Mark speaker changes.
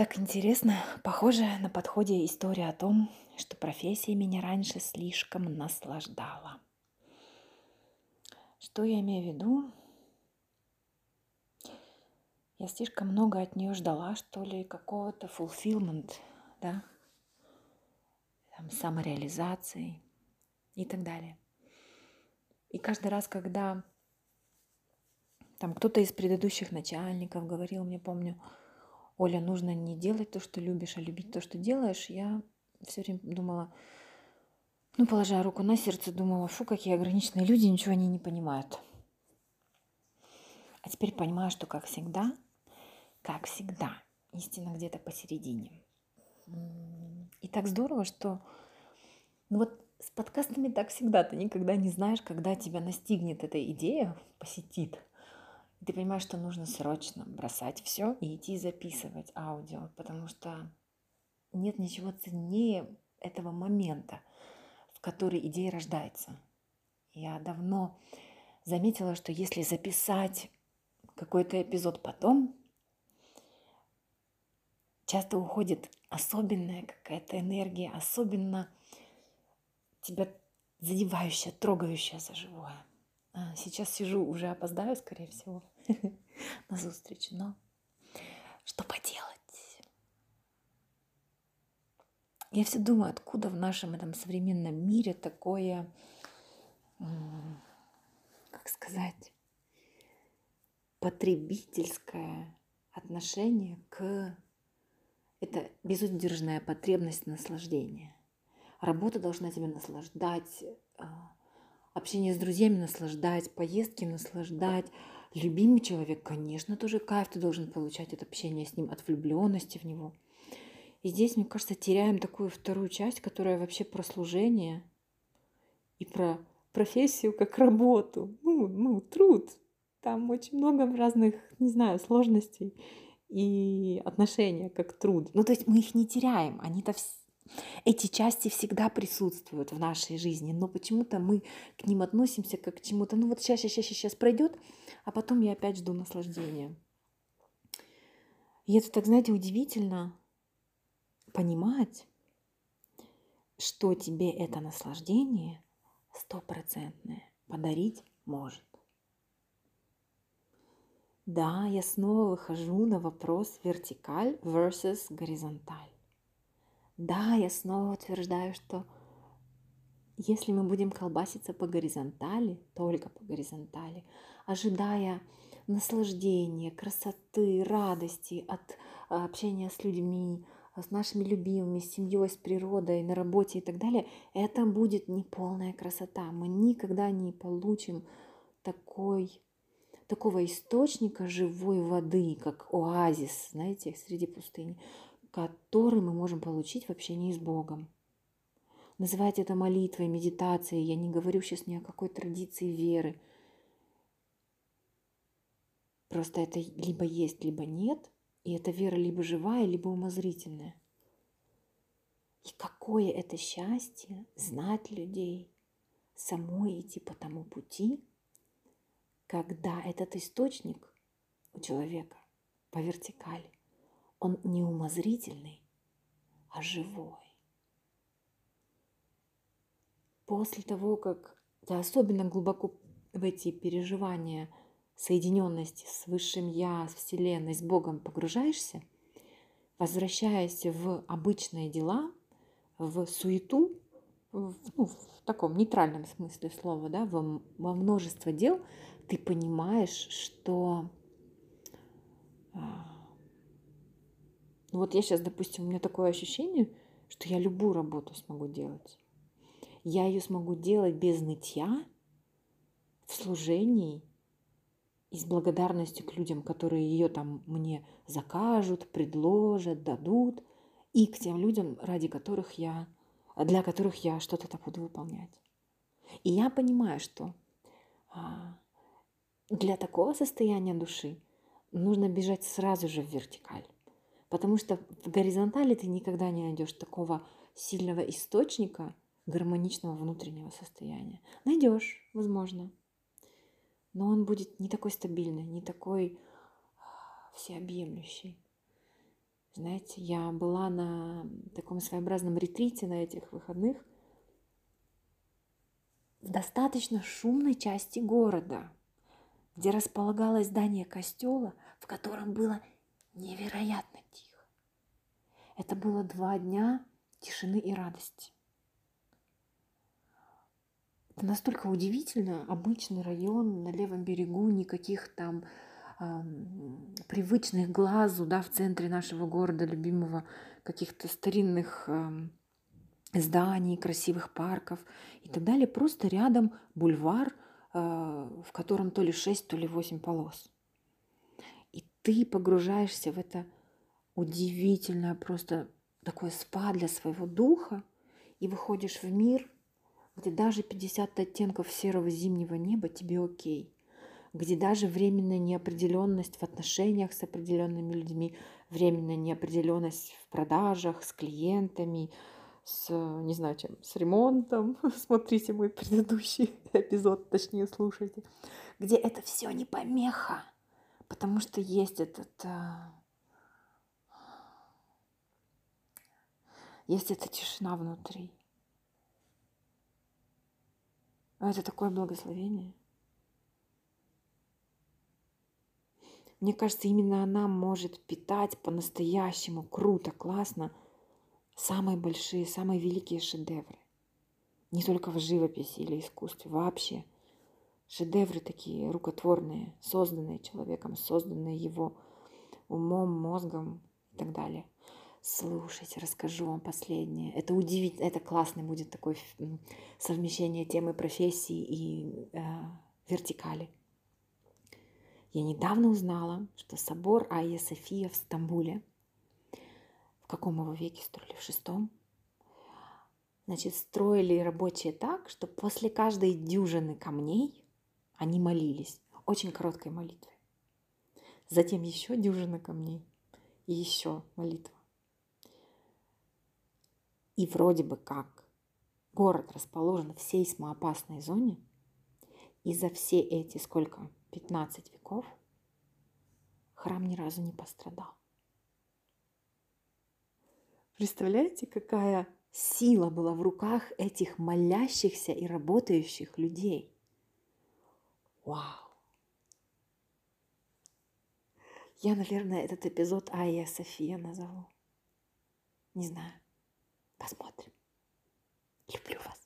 Speaker 1: Так интересно, похоже на подходе история о том, что профессия меня раньше слишком наслаждала. Что я имею в виду? Я слишком много от нее ждала, что ли, какого-то fulfillment, да, там, самореализации и так далее. И каждый раз, когда там кто-то из предыдущих начальников говорил мне, помню, Оля, нужно не делать то, что любишь, а любить то, что делаешь, я все время думала, ну, положа руку на сердце, думала, фу, какие ограниченные люди, ничего они не понимают. А теперь понимаю, что, как всегда, как всегда, истина где-то посередине. И так здорово, что ну вот с подкастами так всегда, ты никогда не знаешь, когда тебя настигнет эта идея, посетит – и ты понимаешь, что нужно срочно бросать все и идти записывать аудио, потому что нет ничего ценнее этого момента, в который идея рождается. Я давно заметила, что если записать какой-то эпизод потом, часто уходит особенная какая-то энергия, особенно тебя задевающая, трогающая за живое. А, сейчас сижу, уже опоздаю, скорее всего, на встречу, но что поделать? Я все думаю, откуда в нашем этом современном мире такое, как сказать, потребительское отношение к это безудержная потребность наслаждения. Работа должна тебя наслаждать, а, общение с друзьями наслаждать, поездки наслаждать. Любимый человек, конечно, тоже кайф ты должен получать от общения с ним, от влюбленности в него. И здесь, мне кажется, теряем такую вторую часть, которая вообще про служение и про профессию как работу, ну, ну, труд. Там очень много разных, не знаю, сложностей и отношения как труд. Ну, то есть мы их не теряем, они-то эти части всегда присутствуют в нашей жизни, но почему-то мы к ним относимся как к чему-то. Ну вот сейчас, сейчас, сейчас пройдет, а потом я опять жду наслаждения. И это так, знаете, удивительно понимать, что тебе это наслаждение стопроцентное подарить может. Да, я снова выхожу на вопрос вертикаль versus горизонталь. Да, я снова утверждаю, что если мы будем колбаситься по горизонтали, только по горизонтали, ожидая наслаждения, красоты, радости от а, общения с людьми, с нашими любимыми, с семьей, с природой, на работе и так далее, это будет неполная красота. Мы никогда не получим такой, такого источника живой воды, как оазис, знаете, среди пустыни который мы можем получить в общении с Богом. Называйте это молитвой, медитацией. Я не говорю сейчас ни о какой традиции веры. Просто это либо есть, либо нет. И эта вера либо живая, либо умозрительная. И какое это счастье знать людей, самой идти по тому пути, когда этот источник у человека по вертикали он не умозрительный, а живой. После того, как ты особенно глубоко в эти переживания соединенности с Высшим Я, с Вселенной, с Богом погружаешься, возвращаясь в обычные дела, в суету, в, ну, в таком нейтральном смысле слова, да, во, во множество дел, ты понимаешь, что а, ну вот я сейчас, допустим, у меня такое ощущение, что я любую работу смогу делать. Я ее смогу делать без нытья, в служении и с благодарностью к людям, которые ее там мне закажут, предложат, дадут, и к тем людям, ради которых я, для которых я что-то так буду выполнять. И я понимаю, что а, для такого состояния души нужно бежать сразу же в вертикаль. Потому что в горизонтали ты никогда не найдешь такого сильного источника гармоничного внутреннего состояния. Найдешь, возможно, но он будет не такой стабильный, не такой а, всеобъемлющий. Знаете, я была на таком своеобразном ретрите на этих выходных в достаточно шумной части города, где располагалось здание костела, в котором было невероятно тихо. Это было два дня тишины и радости. Это настолько удивительно. Обычный район на левом берегу, никаких там э, привычных глазу, да, в центре нашего города, любимого, каких-то старинных э, зданий, красивых парков и так далее. Просто рядом бульвар, э, в котором то ли 6, то ли 8 полос. Ты погружаешься в это удивительное просто такое спа для своего духа и выходишь в мир – где даже 50 оттенков серого зимнего неба тебе окей, где даже временная неопределенность в отношениях с определенными людьми, временная неопределенность в продажах, с клиентами, с, не знаю чем, с ремонтом. Смотрите мой предыдущий эпизод, точнее слушайте, где это все не помеха, потому что есть этот а, есть эта тишина внутри. Это такое благословение. Мне кажется, именно она может питать по-настоящему круто, классно самые большие, самые великие шедевры. Не только в живописи или искусстве, вообще. Шедевры такие рукотворные, созданные человеком, созданные его умом, мозгом и так далее. Слушайте, расскажу вам последнее. Это удивительно, это классный будет такое совмещение темы профессии и э, вертикали. Я недавно узнала, что собор Айя София в Стамбуле, в каком его веке строили? В шестом? Значит, строили рабочие так, что после каждой дюжины камней они молились. Очень короткой молитвой. Затем еще дюжина камней и еще молитва. И вроде бы как город расположен в сейсмоопасной зоне, и за все эти сколько, 15 веков, храм ни разу не пострадал. Представляете, какая сила была в руках этих молящихся и работающих людей? Вау! Я, наверное, этот эпизод Айя София назову. Не знаю. Посмотрим. Люблю вас.